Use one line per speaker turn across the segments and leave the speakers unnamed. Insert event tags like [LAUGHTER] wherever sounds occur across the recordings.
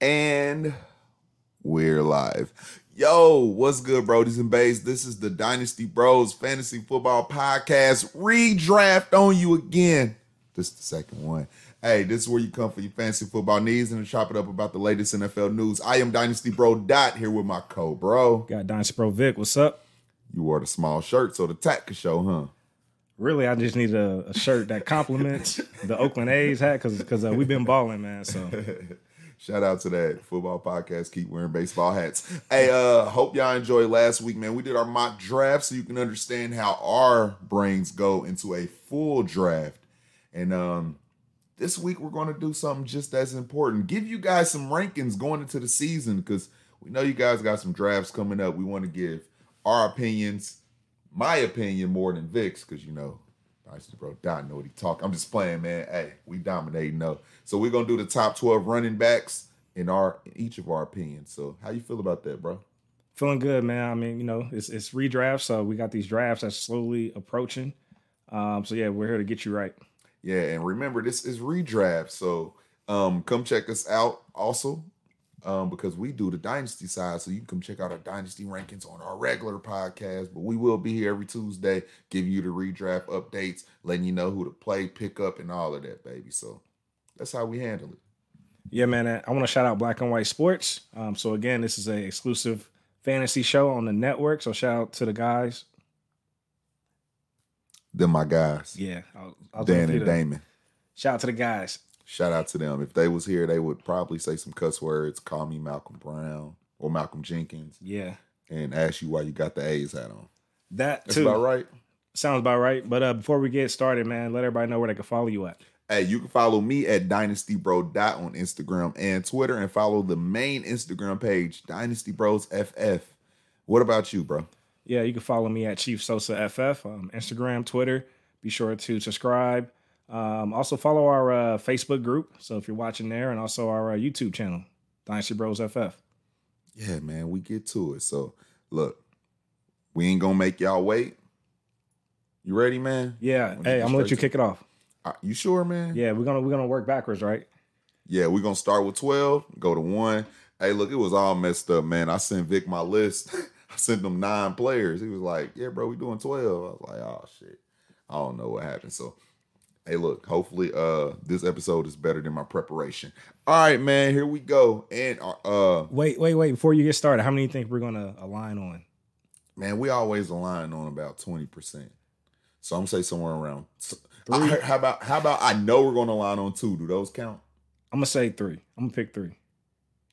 And we're live. Yo, what's good, Brodies and Bays? This is the Dynasty Bros Fantasy Football Podcast. Redraft on you again. This is the second one. Hey, this is where you come for your fantasy football needs and to chop it up about the latest NFL news. I am Dynasty Bro Dot here with my co-bro.
Got Dynasty Bro Vic. What's up?
You wore the small shirt, so the tack could show, huh?
Really, I just need a, a shirt that complements [LAUGHS] the Oakland A's hat because because uh, we've been balling, man. So [LAUGHS]
Shout out to that football podcast. Keep wearing baseball hats. Hey, uh, hope y'all enjoyed last week, man. We did our mock draft so you can understand how our brains go into a full draft. And um, this week we're going to do something just as important. Give you guys some rankings going into the season because we know you guys got some drafts coming up. We want to give our opinions, my opinion more than Vic's, because you know, Dynasty Bro Dot know what he talk. I'm just playing, man. Hey, we dominating though. So we're gonna do the top 12 running backs in our in each of our opinions. So how you feel about that, bro?
feeling good, man. I mean, you know, it's it's redraft, so we got these drafts that's slowly approaching. Um, so yeah, we're here to get you right.
Yeah, and remember this is redraft. So um come check us out also. Um, because we do the dynasty side, so you can come check out our dynasty rankings on our regular podcast. But we will be here every Tuesday, giving you the redraft updates, letting you know who to play, pick up, and all of that, baby. So that's how we handle it.
Yeah, man. I want to shout out Black and White Sports. Um, so again, this is a exclusive fantasy show on the network. So shout out to the guys.
Them my guys.
Yeah, I'll, I'll
Dan and Damon.
Shout out to the guys.
Shout out to them. If they was here, they would probably say some cuss words, call me Malcolm Brown or Malcolm Jenkins,
Yeah,
and ask you why you got the A's hat on.
that
That's
too
about right.
sounds about right. But uh, before we get started, man, let everybody know where they can follow you at.
Hey, you can follow me at Dynasty Bro Dot on Instagram and Twitter, and follow the main Instagram page, Dynasty Bros FF. What about you, bro?
Yeah, you can follow me at Chief Sosa FF, on Instagram, Twitter. Be sure to subscribe. Um, also follow our uh, Facebook group. So if you're watching there, and also our uh, YouTube channel, Dynasty Bros FF.
Yeah, man, we get to it. So, look, we ain't gonna make y'all wait. You ready, man?
Yeah. Hey, I'm gonna let you
straight
kick it off.
Uh, you sure, man?
Yeah, we're gonna we're gonna work backwards, right?
Yeah, we're gonna start with 12, go to one. Hey, look, it was all messed up, man. I sent Vic my list. [LAUGHS] I sent him nine players. He was like, Yeah, bro, we doing 12. I was like, oh shit. I don't know what happened. So hey, look, hopefully uh this episode is better than my preparation. All right, man, here we go. And uh, uh
Wait, wait, wait. Before you get started, how many do you think we're gonna align on?
man, we always align on about 20%. So I'm gonna say somewhere around
Three.
How about how about I know we're gonna align on two? Do those count?
I'm gonna say three. I'm gonna pick three.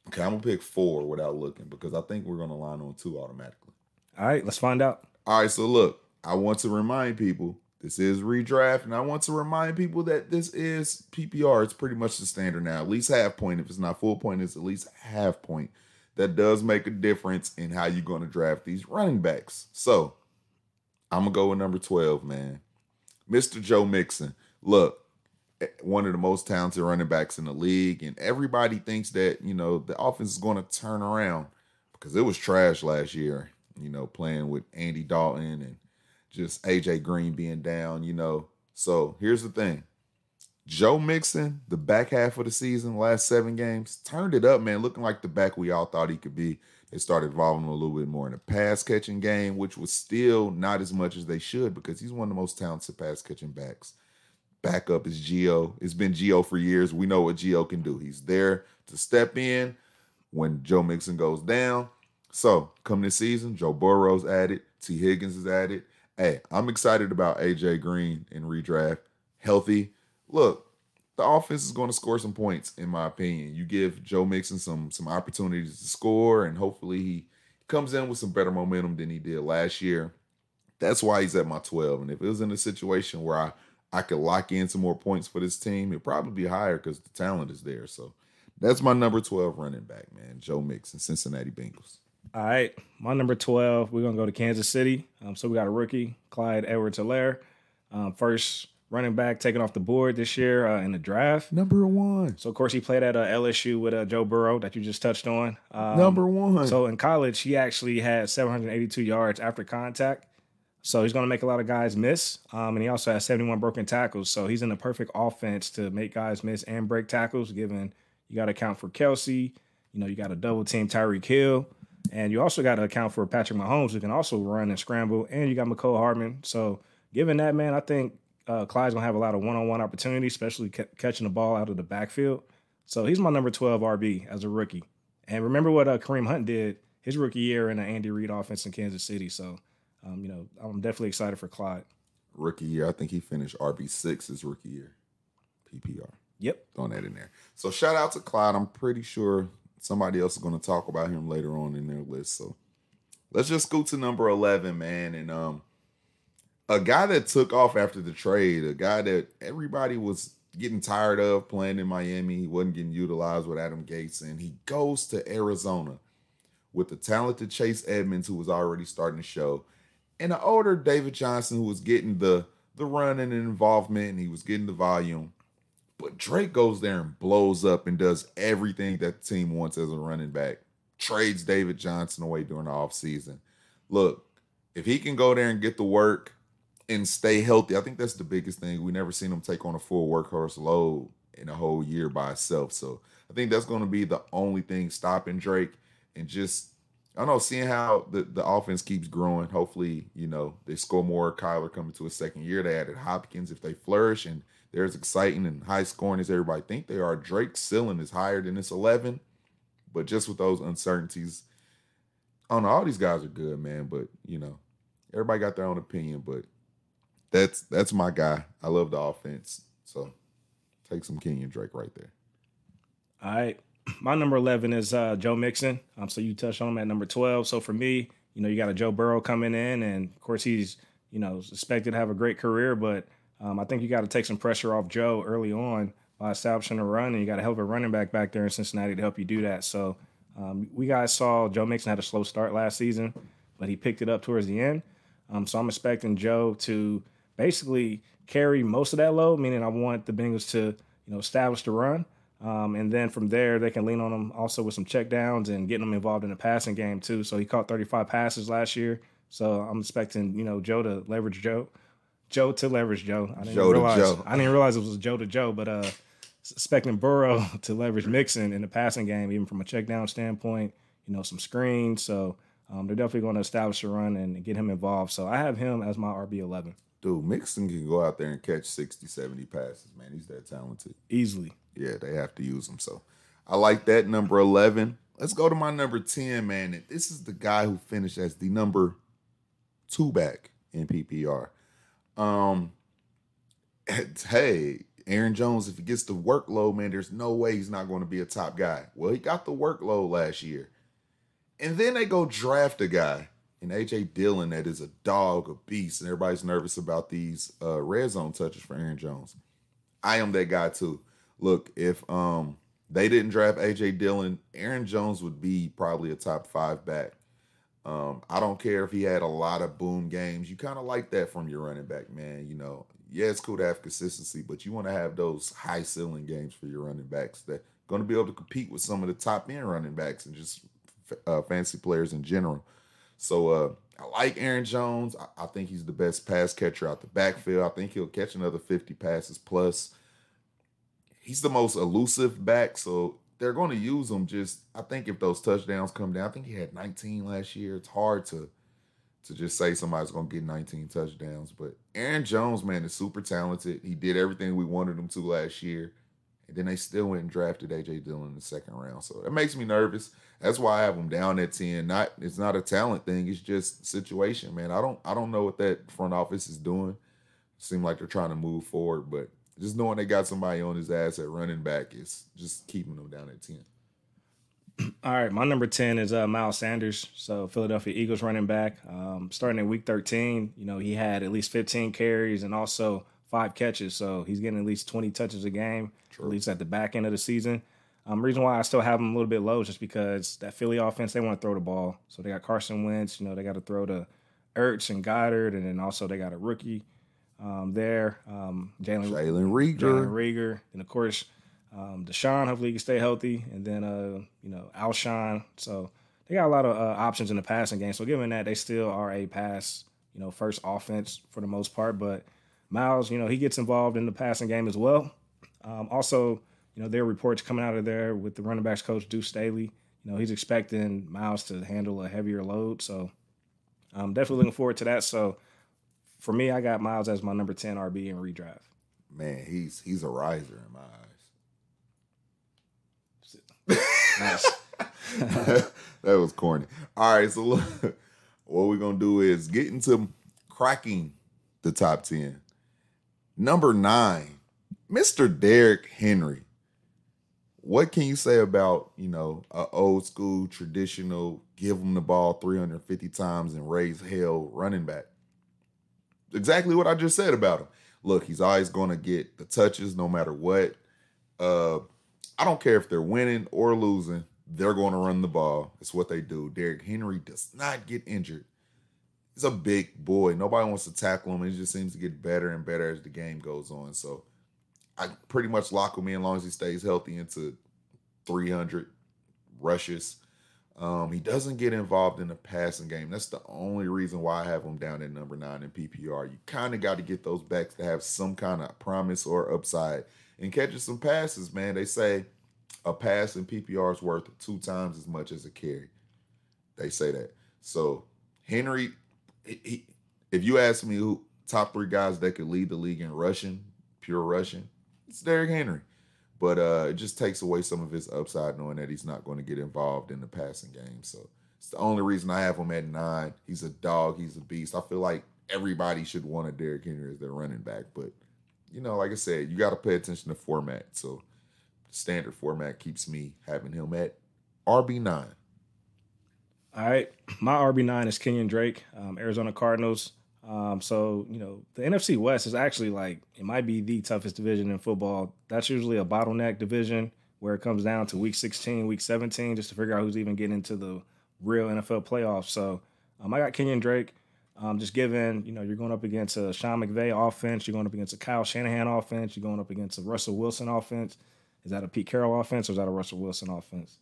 Okay, I'm gonna pick four without looking because I think we're gonna align on two automatically.
All right, let's find out.
All right, so look, I want to remind people this is redraft, and I want to remind people that this is PPR. It's pretty much the standard now. At least half point. If it's not full point, it's at least half point. That does make a difference in how you're going to draft these running backs. So I'm gonna go with number 12, man. Mr. Joe Mixon. Look, eh, one of the most talented running backs in the league, and everybody thinks that you know the offense is going to turn around because it was trash last year. You know, playing with Andy Dalton and just AJ Green being down. You know, so here's the thing: Joe Mixon, the back half of the season, last seven games, turned it up, man, looking like the back we all thought he could be. They started involving him a little bit more in the pass catching game, which was still not as much as they should because he's one of the most talented pass catching backs. Backup is Geo. It's been Geo for years. We know what Geo can do. He's there to step in when Joe Mixon goes down. So, come this season, Joe Burrow's added, T. Higgins is added. Hey, I'm excited about AJ Green in redraft. Healthy. Look, the offense is going to score some points, in my opinion. You give Joe Mixon some some opportunities to score, and hopefully he comes in with some better momentum than he did last year. That's why he's at my 12. And if it was in a situation where I I could lock in some more points for this team, it'd probably be higher because the talent is there. So that's my number 12 running back, man. Joe Mixon, Cincinnati Bengals.
All right, my number twelve. We're gonna go to Kansas City. Um, so we got a rookie, Clyde Edwards-Helaire, um, first running back taken off the board this year uh, in the draft.
Number one.
So of course he played at uh, LSU with uh, Joe Burrow that you just touched on. Um,
number one.
So in college, he actually had 782 yards after contact. So he's going to make a lot of guys miss. Um, and he also has 71 broken tackles. So he's in the perfect offense to make guys miss and break tackles, given you got to account for Kelce, You know, you got to double team Tyreek Hill, and you also got to account for Patrick Mahomes, who can also run and scramble, and you got Mecole Hardman. So, given that, man, I think uh, Clyde's gonna have a lot of one-on-one opportunities, especially ca- catching the ball out of the backfield. So he's my number 12 RB as a rookie. And remember what uh, Kareem Hunt did his rookie year in the Andy Reid offense in Kansas City. So, um, you know, I'm definitely excited for Clyde.
Rookie year, I think he finished RB six his rookie year. PPR.
Yep.
Throwing that in there. So shout out to Clyde. I'm pretty sure somebody else is going to talk about him later on in their list. So let's just go to number 11, man. And um, a guy that took off after the trade, a guy that everybody was getting tired of playing in Miami. He wasn't getting utilized with Adam Gates. and he goes to Arizona with the talented Chase Edmonds, who was already starting to show, and the older David Johnson, who was getting the the run and involvement, and he was getting the volume. But Drake goes there and blows up and does everything that the team wants as a running back. Trades David Johnson away during the offseason. Look, if he can go there and get the work and stay healthy, I think that's the biggest thing. We never seen him take on a full workhorse load in a whole year by itself. So I think that's going to be the only thing stopping Drake and just I don't know, seeing how the, the offense keeps growing. Hopefully, you know, they score more. Kyler coming to a second year. They added Hopkins if they flourish and they're as exciting and high scoring as everybody think they are. Drake's ceiling is higher than this 11, but just with those uncertainties, I don't know. All these guys are good, man, but you know, everybody got their own opinion. But that's that's my guy. I love the offense, so take some Kenyon Drake right there.
All right, [CLEARS THROAT] my number 11 is uh, Joe Mixon. Um, so you touched on him at number 12. So for me, you know, you got a Joe Burrow coming in, and of course he's you know expected to have a great career, but um, I think you got to take some pressure off Joe early on by establishing a run, and you got to hell of a running back back there in Cincinnati to help you do that. So um, we guys saw Joe Mixon had a slow start last season, but he picked it up towards the end. Um, so I'm expecting Joe to basically carry most of that load, meaning I want the Bengals to you know establish the run. Um, and then from there, they can lean on him also with some checkdowns and getting him involved in the passing game too. So he caught 35 passes last year. So I'm expecting, you know, Joe to leverage Joe, Joe to leverage Joe. I didn't
Joe to
realize
Joe.
I didn't realize it was Joe to Joe, but uh, expecting Burrow [LAUGHS] to leverage Mixon in the passing game, even from a check down standpoint. You know, some screens. So um, they're definitely going to establish a run and get him involved. So I have him as my RB 11
Dude, Mixon can go out there and catch 60, 70 passes, man. He's that talented.
easily.
Yeah, they have to use him. So I like that number 11. Let's go to my number 10, man. This is the guy who finished as the number two back in PPR. Um, hey, Aaron Jones, if he gets the workload, man, there's no way he's not going to be a top guy. Well, he got the workload last year. And then they go draft a guy in AJ Dillon that is a dog, a beast, and everybody's nervous about these uh, red zone touches for Aaron Jones. I am that guy too. Look, if um they didn't draft AJ Dillon, Aaron Jones would be probably a top five back. Um, I don't care if he had a lot of boom games. You kind of like that from your running back, man. You know, yeah, it's cool to have consistency, but you want to have those high ceiling games for your running backs that going to be able to compete with some of the top end running backs and just uh, fancy players in general. So uh, I like Aaron Jones. I, I think he's the best pass catcher out the backfield. I think he'll catch another 50 passes plus. He's the most elusive back, so they're going to use him. Just I think if those touchdowns come down, I think he had 19 last year. It's hard to to just say somebody's going to get 19 touchdowns, but Aaron Jones, man, is super talented. He did everything we wanted him to last year. And then they still went and drafted AJ Dillon in the second round. So that makes me nervous. That's why I have him down at 10. Not it's not a talent thing, it's just situation, man. I don't I don't know what that front office is doing. Seem like they're trying to move forward, but just knowing they got somebody on his ass at running back is just keeping them down at 10. [CLEARS THROAT]
All right, my number 10 is uh, Miles Sanders. So, Philadelphia Eagles running back. Um, starting in week 13, you know, he had at least 15 carries and also five catches. So, he's getting at least 20 touches a game,
True.
at least at the back end of the season. Um, reason why I still have him a little bit low is just because that Philly offense, they want to throw the ball. So, they got Carson Wentz, you know, they got to throw to Ertz and Goedert, and then also they got a rookie um, there, um, Jalen
Jalen
Jalen Reagor. And of course um, DeSean. Hopefully he can stay healthy, and then uh, you know Alshon. So they got a lot of uh, options in the passing game. So given that they still are a pass, you know, first offense for the most part, but Miles, you know, he gets involved in the passing game as well. Um, also, you know, there are reports coming out of there with the running backs coach Deuce Staley. You know, he's expecting Miles to handle a heavier load. So I'm definitely looking forward to that. So for me, I got Miles as my number 10 RB in redraft.
Man, he's he's a riser in my
eyes. nice. [LAUGHS]
that was corny. All right, so look, what we're gonna do is get into cracking the top 10. Number nine, Mr. Derrick Henry. What can you say about, you know, a old school, traditional, give him the ball 350 times and raise hell running back? Exactly what I just said about him. Look, he's always going to get the touches no matter what. Uh, I don't care if they're winning or losing, they're going to run the ball. It's what they do. Derrick Henry does not get injured. He's a big boy. Nobody wants to tackle him. He just seems to get better and better as the game goes on. So I pretty much lock him in as long as he stays healthy into 300 rushes. Um, he doesn't get involved in the passing game. That's the only reason why I have him down at number nine in PPR. You kind of got to get those backs to have some kind of promise or upside and catching some passes, man. They say a pass in PPR is worth two times as much as a carry. They say that. So Henry he, if you ask me who top three guys that could lead the league in rushing, pure rushing, it's Derrick Henry. But uh, it just takes away some of his upside knowing that he's not going to get involved in the passing game. So it's the only reason I have him at nine. He's a dog. He's a beast. I feel like everybody should want a Derrick Henry as their running back. But, you know, like I said, you got to pay attention to format. So standard format keeps me having him at RB9.
All right, my RB nine is Kenyon Drake, um, Arizona Cardinals. Um, so you know the NFC West is actually like it might be the toughest division in football. That's usually a bottleneck division where it comes down to week 16, week 17, just to figure out who's even getting into the real NFL playoffs. So um, I got Kenyon Drake. Um, just given, you know, you're going up against a Sean McVay offense, you're going up against a Kyle Shanahan offense, you're going up against a Russell Wilson offense. Is that a Pete Carroll offense or is that a Russell Wilson offense?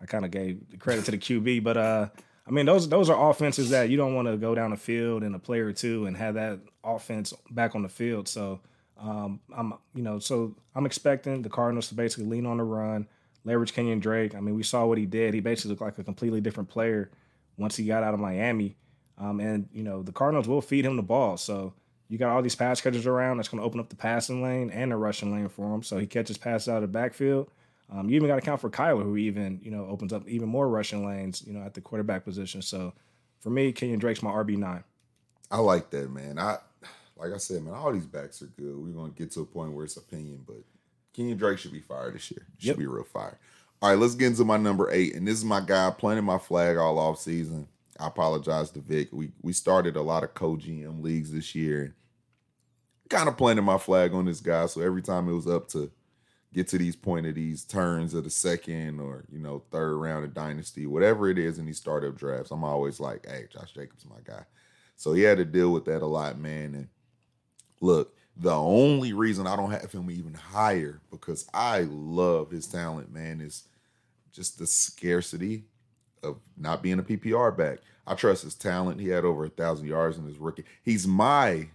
I kind of gave the credit to the QB, but uh, I mean those those are offenses that you don't want to go down the field in a player or two and have that offense back on the field. So um, I'm you know so I'm expecting the Cardinals to basically lean on the run, leverage Kenyon Drake. I mean we saw what he did. He basically looked like a completely different player once he got out of Miami. Um, and you know the Cardinals will feed him the ball. So you got all these pass catchers around that's going to open up the passing lane and the rushing lane for him. So he catches passes out of the backfield. Um, you even got to count for Kyler, who even you know opens up even more rushing lanes, you know, at the quarterback position. So for me, Kenyon Drake's my RB nine.
I like that, man. I like I said, man, all these backs are good. We're gonna get to a point where it's opinion, but Kenyon Drake should be fired this year. Should yep. be real fire. All right, let's get into my number eight, and this is my guy planting my flag all off season. I apologize to Vic. We we started a lot of co GM leagues this year. Kind of planting my flag on this guy, so every time it was up to get to these point of these turns of the second or you know third round of dynasty, whatever it is in these startup drafts, I'm always like, hey, Josh Jacobs, my guy. So he had to deal with that a lot, man. And look, the only reason I don't have him even higher because I love his talent, man, is just the scarcity of not being a PPR back. I trust his talent. He had over a thousand yards in his rookie. He's my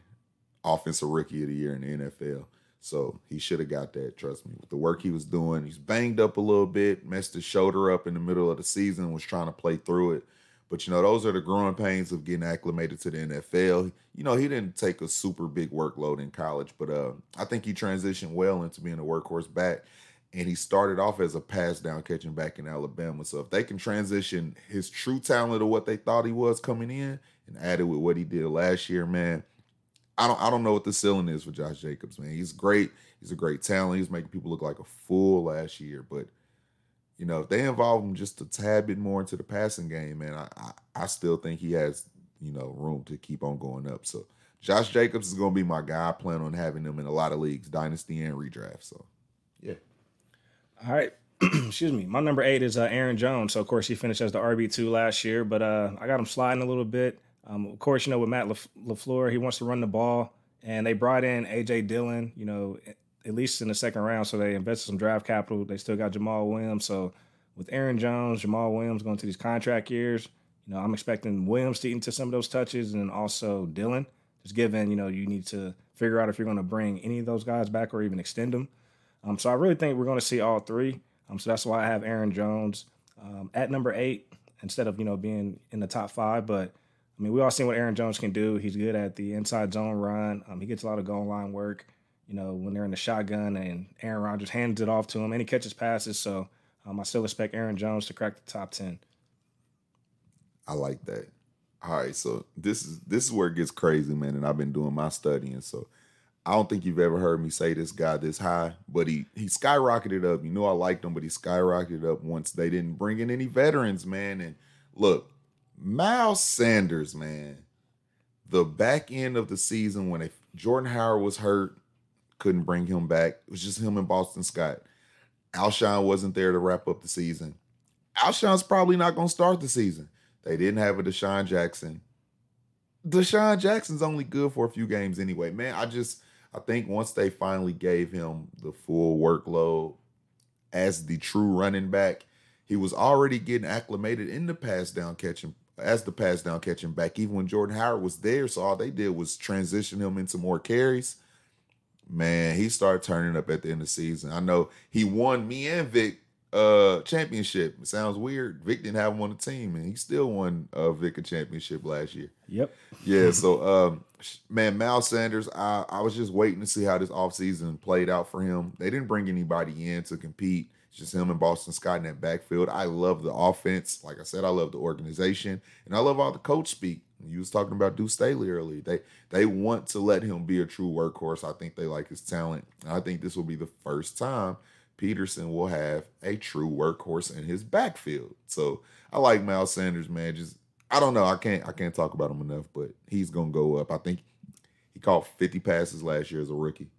offensive rookie of the year in the NFL. So he should have got that. Trust me. With the work he was doing, he's banged up a little bit, messed his shoulder up in the middle of the season, was trying to play through it. But you know, those are the growing pains of getting acclimated to the NFL. You know, he didn't take a super big workload in college, but uh, I think he transitioned well into being a workhorse back. And he started off as a pass down catching back in Alabama. So if they can transition his true talent to what they thought he was coming in and add it with what he did last year, man, I don't I don't know what the ceiling is for Josh Jacobs, man. He's great. He's a great talent. He's making people look like a fool last year, but you know, if they involve him just a tad bit more into the passing game, man, I, I, I still think he has, you know, room to keep on going up. So Josh Jacobs is gonna be my guy. I plan on having him in a lot of leagues, dynasty and redraft. So yeah.
All right. [CLEARS THROAT] Excuse me. My number eight is uh, Aaron Jones. So of course he finished as the RB two last year, but uh, I got him sliding a little bit. Um, of course, you know, with Matt LaFleur, he wants to run the ball, and they brought in A.J. Dillon, you know, at least in the second round. So they invested some draft capital. They still got Jamaal Williams. So with Aaron Jones, Jamaal Williams going to these contract years, you know, I'm expecting Williams to eat into some of those touches and also Dillon. Just given, you know, you need to figure out if you're going to bring any of those guys back or even extend them. Um, so I really think we're going to see all three. Um, so that's why I have Aaron Jones um, at number eight instead of you know being in the top five. But I mean, we all seen what Aaron Jones can do. He's good at the inside zone run. Um, he gets a lot of goal line work. You know, when they're in the shotgun and Aaron Rodgers hands it off to him and he catches passes. So um, I still expect Aaron Jones to crack the top ten.
I like that. All right, so this is this is where it gets crazy, man. And I've been doing my studying, so I don't think you've ever heard me say this guy this high, but he he skyrocketed up. You know I liked him, but he skyrocketed up once they didn't bring in any veterans, man. And look, Miles Sanders, man, the back end of the season when Jordan Howard was hurt, couldn't bring him back. It was just him and Boston Scott. Alshon wasn't there to wrap up the season. Alshon's probably not going to start the season. They didn't have a DeSean Jackson. DeSean Jackson's only good for a few games anyway. Man, I just I think once they finally gave him the full workload as the true running back, he was already getting acclimated in the pass down catching as the pass down catching back, even when Jordan Howard was there. So all they did was transition him into more carries. Man, he started turning up at the end of the season. I know he won me and Vic uh championship. It sounds weird. Vic didn't have him on the team, and he still won uh Vic a championship last year.
Yep.
Yeah. [LAUGHS] So um man, Mal Sanders, I, I was just waiting to see how this offseason played out for him. They didn't bring anybody in to compete. Just him and Boston Scott in that backfield. I love the offense. Like I said, I love the organization. And I love all the coach speak. You was talking about Deuce Staley earlier. They they want to let him be a true workhorse. I think they like his talent. I think this will be the first time Pederson will have a true workhorse in his backfield. So I like Miles Sanders, man. Just I don't know. I can't I can't talk about him enough, but he's gonna go up. I think he caught 50 passes last year as a rookie.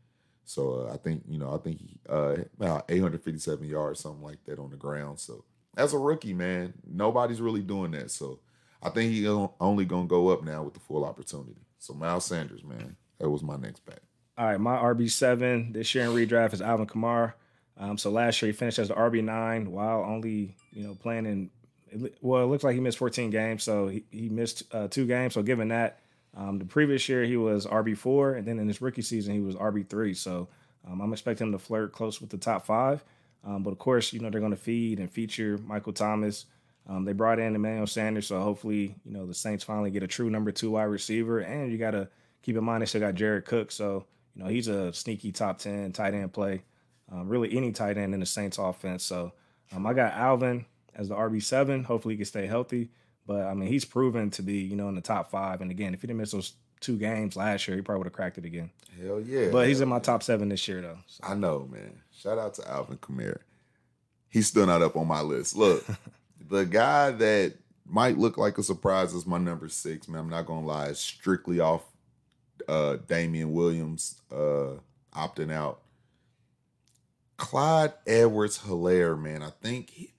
So uh, I think you know I think he uh, about 857 yards, something like that on the ground. So as a rookie, man, nobody's really doing that. So I think he's only gonna go up now with the full opportunity. So Miles Sanders, man, that was my next bet.
All right, my RB seven this year in redraft is Alvin Kamara. Um, so last year he finished as the RB nine while only you know playing in. Well, it looks like he missed 14 games, so he, he missed uh, two games. So given that, um, the previous year he was RB four, and then in his rookie season he was RB three. So um, I'm expecting him to flirt close with the top five. Um, but of course, you know they're going to feed and feature Michael Thomas. Um, they brought in Emmanuel Sanders, so hopefully, you know the Saints finally get a true number two wide receiver. And you got to keep in mind they still got Jared Cook, so you know he's a sneaky top ten tight end play um, really any tight end in the Saints offense. So um, I got Alvin as the RB7. Hopefully he can stay healthy. But I mean, he's proven to be, you know, in the top five. And again, if he didn't miss those two games last year, he probably would have cracked it again.
Hell yeah.
But he's in my top seven this year, though.
So. I know, man. Shout out to Alvin Kamara. He's still not up on my list. Look, [LAUGHS] the guy that might look like a surprise is my number six, man. I'm not gonna lie, strictly off uh Damien Williams uh opting out. Clyde Edwards Helaire, man. I think he,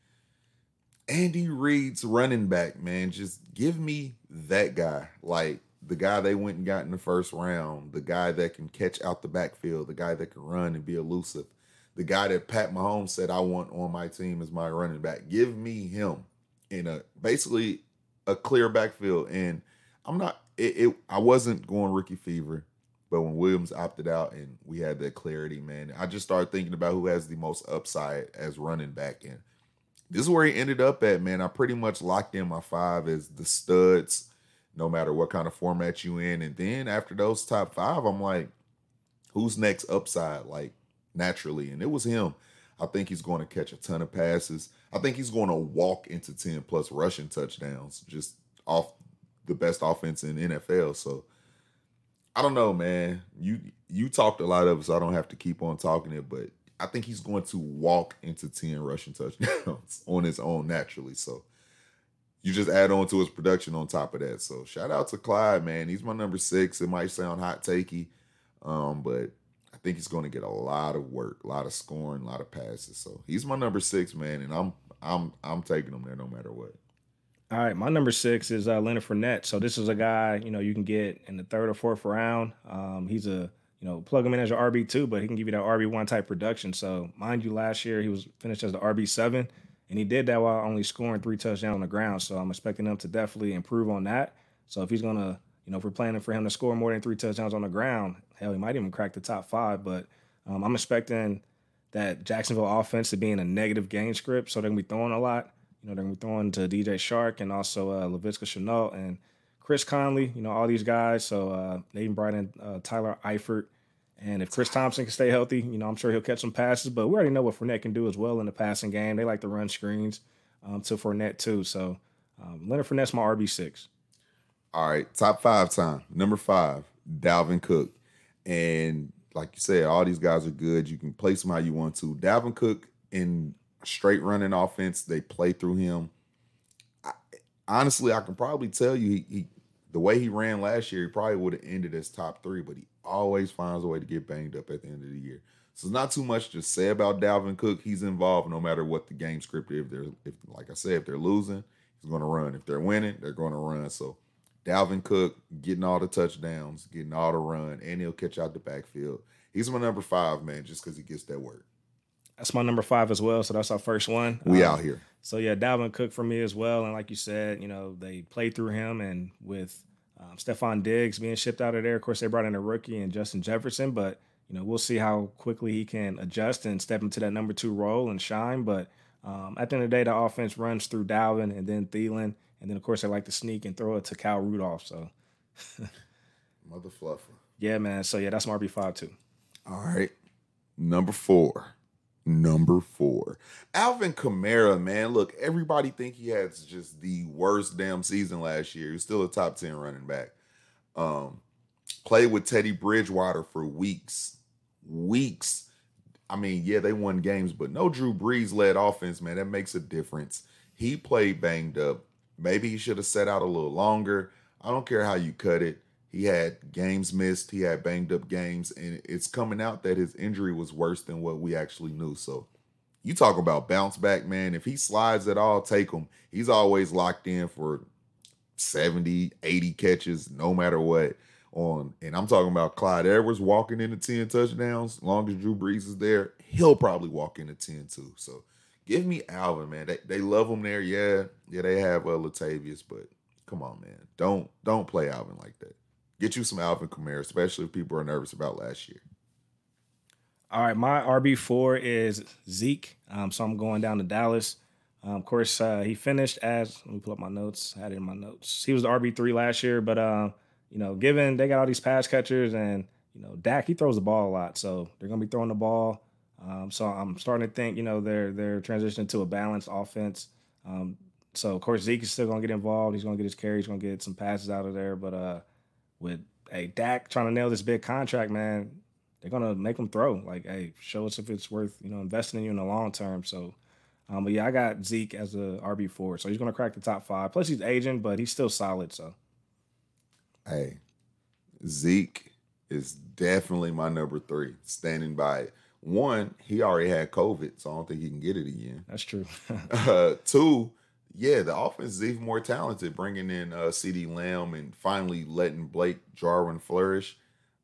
Andy Reid's running back, man. Just give me that guy. Like the guy they went and got in the first round, the guy that can catch out the backfield, the guy that can run and be elusive, the guy that Pat Mahomes said I want on my team as my running back. Give me him in a basically a clear backfield. And I'm not it, it I wasn't going rookie fever. But when Williams opted out and we had that clarity, man, I just started thinking about who has the most upside as running back. And this is where he ended up at, man. I pretty much locked in my five as the studs, no matter what kind of format you in. And then after those top five, I'm like, who's next upside? Like naturally. And it was him. I think he's going to catch a ton of passes. I think he's going to walk into 10 plus rushing touchdowns just off the best offense in NFL. So I don't know, man. You you talked a lot of it, so I don't have to keep on talking it, but I think he's going to walk into 10 rushing touchdowns [LAUGHS] on his own naturally. So you just add on to his production on top of that. So shout out to Clyde, man. He's my number six. It might sound hot takey, um, but I think he's going to get a lot of work, a lot of scoring, a lot of passes. So he's my number six, man, and I'm I'm I'm taking him there no matter what.
All right, my number six is uh, Leonard Fournette. So this is a guy you know you can get in the third or fourth round. Um, he's a you know plug him in as your RB two, but he can give you that RB one type production. So mind you, last year he was finished as the RB seven, and he did that while only scoring three touchdowns on the ground. So I'm expecting him to definitely improve on that. So if he's gonna you know if we're planning for him to score more than three touchdowns on the ground, hell, he might even crack the top five. But um, I'm expecting that Jacksonville offense to be in a negative game script. So they're gonna be throwing a lot. You know, they're gonna be throwing to DJ Chark and also uh, Laviska Shenault and Chris Conley. You know, all these guys. So uh, even brought in uh, Tyler Eifert. And if Chris Thompson can stay healthy, you know, I'm sure he'll catch some passes. But we already know what Fournette can do as well in the passing game. They like to run screens um, to Fournette too. So um, Leonard Fournette's my RB six.
All right, top five time. Number five, Dalvin Cook. And like you said, all these guys are good. You can place them how you want to. Dalvin Cook in straight running offense, they play through him. Honestly, I can probably tell you he, he the way he ran last year, he probably would have ended as top three, but he always finds a way to get banged up at the end of the year. So it's not too much to say about Dalvin Cook. He's involved no matter what the game script. If they're if like I said, if they're losing, he's gonna run. If they're winning, they're gonna run. So Dalvin Cook getting all the touchdowns, getting all the run, and he'll catch out the backfield. He's my number five, man, just because he gets that work.
That's my number five as well. So that's our first one.
We um, out here.
So yeah, Dalvin Cook for me as well. And like you said, you know, they played through him and with um, Stefon Diggs being shipped out of there. Of course, they brought in a rookie and Justin Jefferson, but you know, we'll see how quickly he can adjust and step into that number two role and shine. But um, at the end of the day, the offense runs through Dalvin and then Thielen and then of course I like to sneak and throw it to Kyle Rudolph. So [LAUGHS]
Mother fluffer.
Yeah, man. So yeah, that's my RB five too.
All right. Number four. Number four. Alvin Kamara, man. Look, everybody think he had just the worst damn season last year. He's still a top 10 running back. Um, played with Teddy Bridgewater for weeks. Weeks. I mean, yeah, they won games, but no Drew Brees led offense, man. That makes a difference. He played banged up. Maybe he should have set out a little longer. I don't care how you cut it. He had games missed, he had banged up games, and it's coming out that his injury was worse than what we actually knew. So you talk about bounce back, man. If he slides at all, take him. He's always locked in for 70, 80 catches, no matter what. On and I'm talking about Clyde Edwards walking into 10 touchdowns. Long as Drew Brees is there, he'll probably walk into 10 too. So Give me Alvin, man. They they love him there. Yeah, yeah. They have uh, Latavius, but come on, man. Don't don't play Alvin like that. Get you some Alvin Kamara, especially if people are nervous about last year.
All right, my RB four is Zeke. Um, so I'm going down to Dallas. Um, of course, uh, he finished as let me pull up my notes. I had it in my notes. He was the RB three last year, but uh, you know, given they got all these pass catchers and you know, Dak he throws the ball a lot, so they're gonna be throwing the ball. Um, so I'm starting to think, you know, they're they're transitioning to a balanced offense. Um, so of course Zeke is still gonna get involved. He's gonna get his carry. He's gonna get some passes out of there. But uh, with hey Dak trying to nail this big contract, man, they're gonna make him throw. Like, hey, show us if it's worth you know investing in you in the long term. So, um, but yeah, I got Zeke as a RB four. So he's gonna crack the top five. Plus he's aging, but he's still solid. So,
hey, Zeke is definitely my number three. Standing by it one, he already had COVID, so I don't think he can get it again.
That's true. [LAUGHS]
uh, two, yeah, the offense is even more talented, bringing in uh, CeeDee Lamb and finally letting Blake Jarwin flourish.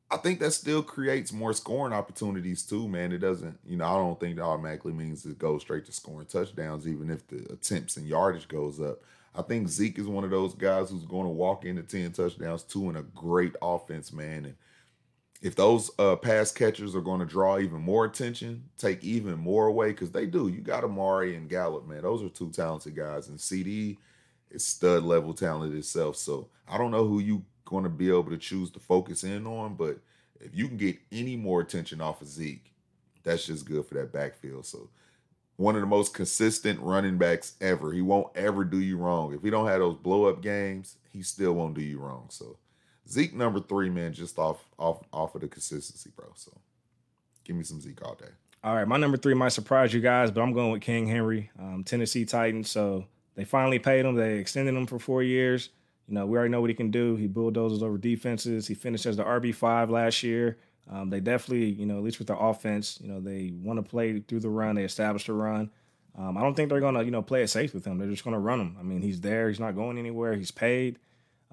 I think that still creates more scoring opportunities too, man. It doesn't, you know, I don't think that automatically means it goes straight to scoring touchdowns, even if the attempts and yardage goes up. I think Zeke is one of those guys who's going to walk into 10 touchdowns too in a great offense, man. And if those uh, pass catchers are going to draw even more attention, take even more away, because they do. You got Amari and Gallup, man. Those are two talented guys, and CeeDee is stud level talent itself. So I don't know who you going to be able to choose to focus in on, but if you can get any more attention off of Zeke, that's just good for that backfield. So one of the most consistent running backs ever. He won't ever do you wrong. If he don't have those blow up games, he still won't do you wrong. So Zeke number three, man, just off off off of the consistency, bro. So give me some Zeke all day.
All right, my number three might surprise you guys, but I'm going with King Henry, um, Tennessee Titans. So they finally paid him. They extended him for four years. You know, we already know what he can do. He bulldozes over defenses. He finished as the RB five last year. Um, they definitely, you know, at least with their offense, you know, they want to play through the run. They established a run. Um, I don't think they're gonna, you know, play it safe with him. They're just gonna run him. I mean, he's there. He's not going anywhere. He's paid.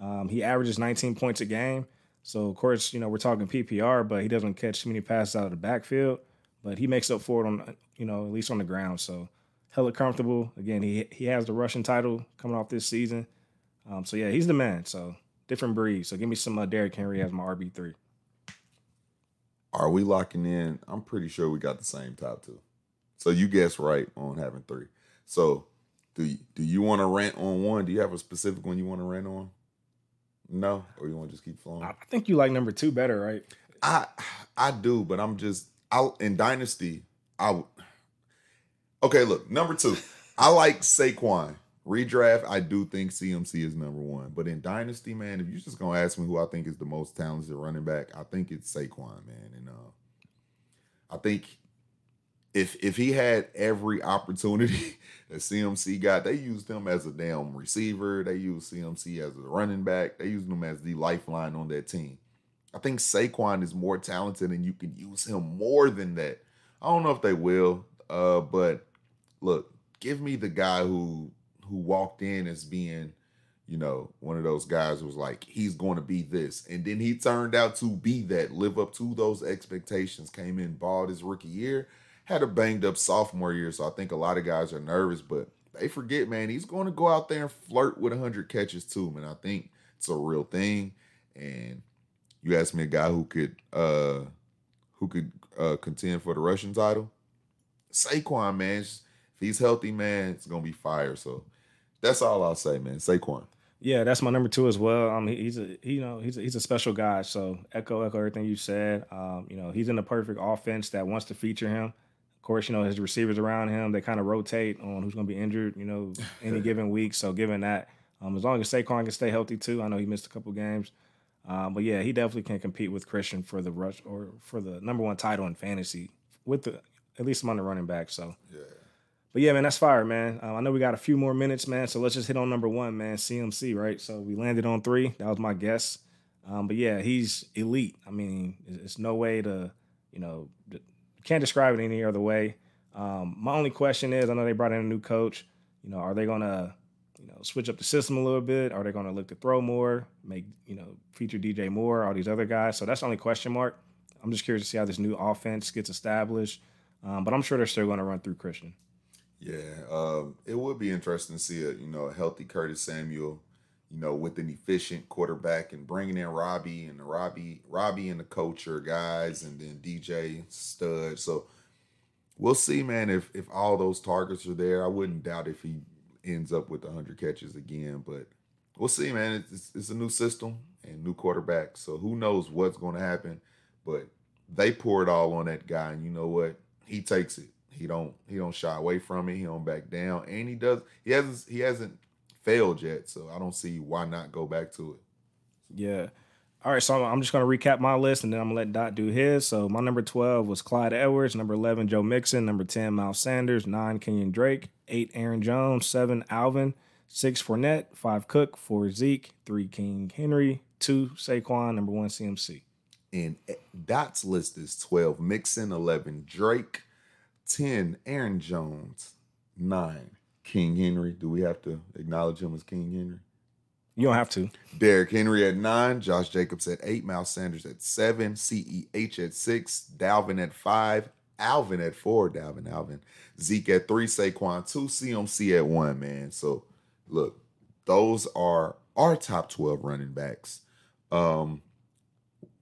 Um, he averages 19 points a game. So of course, you know, we're talking PPR, but he doesn't catch many passes out of the backfield. But he makes up for it on, you know, at least on the ground. So hella comfortable. Again, he he has the rushing title coming off this season. Um, so yeah, he's the man. So different breed. So give me some uh, Derrick Henry as my RB three.
Are we locking in? I'm pretty sure we got the same top two. So you guess right on having three. So do you, do you want to rant on one? Do you have a specific one you want to rant on? No, or you want to just keep flowing?
I think you like number two better, right?
I I do, but I'm just I in Dynasty. I okay. Look, number two, I like Saquon. Redraft, I do think CMC is number one, but in Dynasty, man, if you're just gonna ask me who I think is the most talented running back, I think it's Saquon, man, and uh, I think if if he had every opportunity [LAUGHS] that CMC got, they used him as a damn receiver. They used CMC as a running back. They used him as the lifeline on that team. I think Saquon is more talented and you can use him more than that. I don't know if they will, uh, but look, give me the guy who who walked in as being, you know, one of those guys who was like, he's going to be this. And then he turned out to be that, live up to those expectations, came in bald his rookie year, had a banged up sophomore year. So I think a lot of guys are nervous, but they forget, man, he's going to go out there and flirt with 100 catches too, man. I think it's a real thing. And you ask me a guy who could uh who could uh contend for the rushing title. Saquon, man, if he's healthy, man, it's gonna be fire. So that's all I'll say, man. Saquon.
Yeah, that's my number two as well. Um, he, he's a he, you know he's a, he's a special guy. So echo echo everything you said. Um, you know he's in the perfect offense that wants to feature him. Of course, you know his receivers around him they kind of rotate on who's going to be injured. You know [LAUGHS] any given week. So given that, um, as long as Saquon can stay healthy too, I know he missed a couple games. Um, but yeah, he definitely can compete with Christian for the rush or for the number one title in fantasy with the at least among the running back. So
yeah.
But yeah, man, that's fire, man. Uh, I know we got a few more minutes, man. So let's just hit on number one, man. CMC, right? So we landed on three. That was my guess. Um, but yeah, he's elite. I mean, it's no way to, you know, can't describe it any other way. Um, my only question is, I know they brought in a new coach. You know, are they gonna, you know, switch up the system a little bit? Are they gonna look to throw more, make, you know, feature DJ Moore, all these other guys? So that's the only question mark. I'm just curious to see how this new offense gets established. Um, but I'm sure they're still going to run through Christian.
Yeah, um, it would be interesting to see a you know a healthy Curtis Samuel, you know, with an efficient quarterback and bringing in Robbie and the Robbie Robbie and the coach are guys, and then DJ Stud. So we'll see, man. If if all those targets are there, I wouldn't doubt if he ends up with 100 catches again. But we'll see, man. It's, it's a new system and new quarterback, so who knows what's going to happen. But they pour it all on that guy, and you know what? He takes it. He don't he don't shy away from it. He don't back down, and he does. He hasn't he hasn't failed yet, so I don't see why not go back to it.
Yeah. All right, so I'm just going to recap my list and then I'm going to let Dot do his. So my number 12 was Clyde Edwards, number 11 Joe Mixon, number 10 Miles Sanders, 9 Kenyon Drake, 8 Aaron Jones, 7 Alvin, 6 Fournette, 5 Cook, 4 Zeke, 3 King Henry, 2 Saquon, number 1 CMC.
And eh, Dot's list is 12 Mixon, 11 Drake, 10, Aaron Jones. 9, King Henry. Do we have to acknowledge him as King Henry?
You don't have to.
Derrick Henry at 9, Josh Jacobs at 8, Miles Sanders at 7, CEH at 6, Dalvin at 5, Alvin at 4, Dalvin Alvin, Zeke at 3, Saquon 2, CMC at 1, man. So, look, those are our top 12 running backs. Um,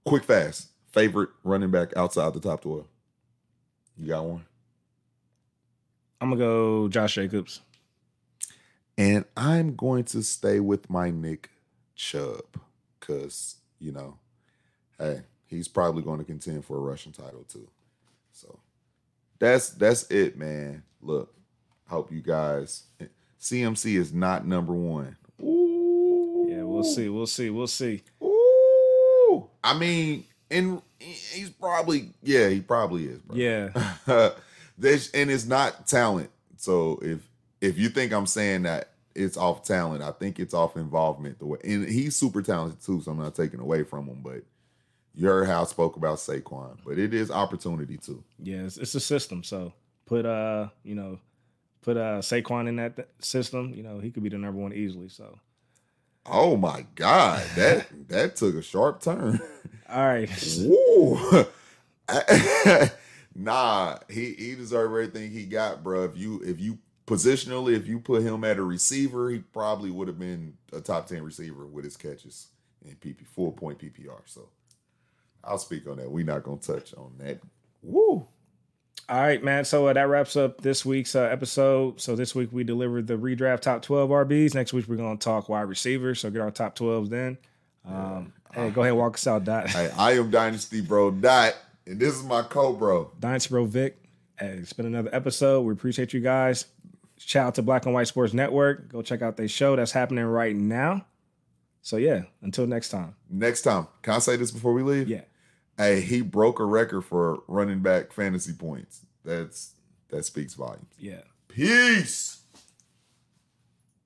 quick fast, favorite running back outside the top 12? You got one?
I'm gonna go Josh Jacobs.
And I'm going to stay with my Nick Chubb because, you know, hey, he's probably going to contend for a rushing title too. So that's that's it, man. Look, hope you guys CMC is not number one.
Ooh. Yeah, we'll see. We'll see. We'll see.
Ooh. I mean, and he's probably yeah, he probably is, bro.
Yeah. [LAUGHS]
This and it's not talent. So if if you think I'm saying that it's off talent, I think it's off involvement. The way and he's super talented too, so I'm not taking away from him. But you heard how I spoke about Saquon, but it is opportunity too.
Yeah, it's, it's a system. So put uh, you know, put uh Saquon in that system. You know, he could be the number one easily. So.
Oh my God, that [LAUGHS] that took a sharp turn.
All right.
Woo. [LAUGHS] nah, he he deserved everything he got, bro. If you if you positionally, if you put him at a receiver, he probably would have been a top ten receiver with his catches in PP four point PPR. So I'll speak on that. We're not gonna touch on that. Woo.
All right, man. So uh, that wraps up this week's uh, episode. So this week we delivered the redraft top 12 RBs. Next week we're going to talk wide receivers. So get our top 12s then. Um, yeah. Hey, go ahead and walk us out, Dot.
Hey, I am Dynasty Bro Dot, and this is my co-bro.
Dynasty Bro Vic. Hey, it's been another episode. We appreciate you guys. Shout out to Black and White Sports Network. Go check out their show that's happening right now. So yeah, until next time.
Next time. Can I say this before we leave?
Yeah.
Hey, he broke a record for running back fantasy points. That's that speaks volumes.
Yeah.
Peace.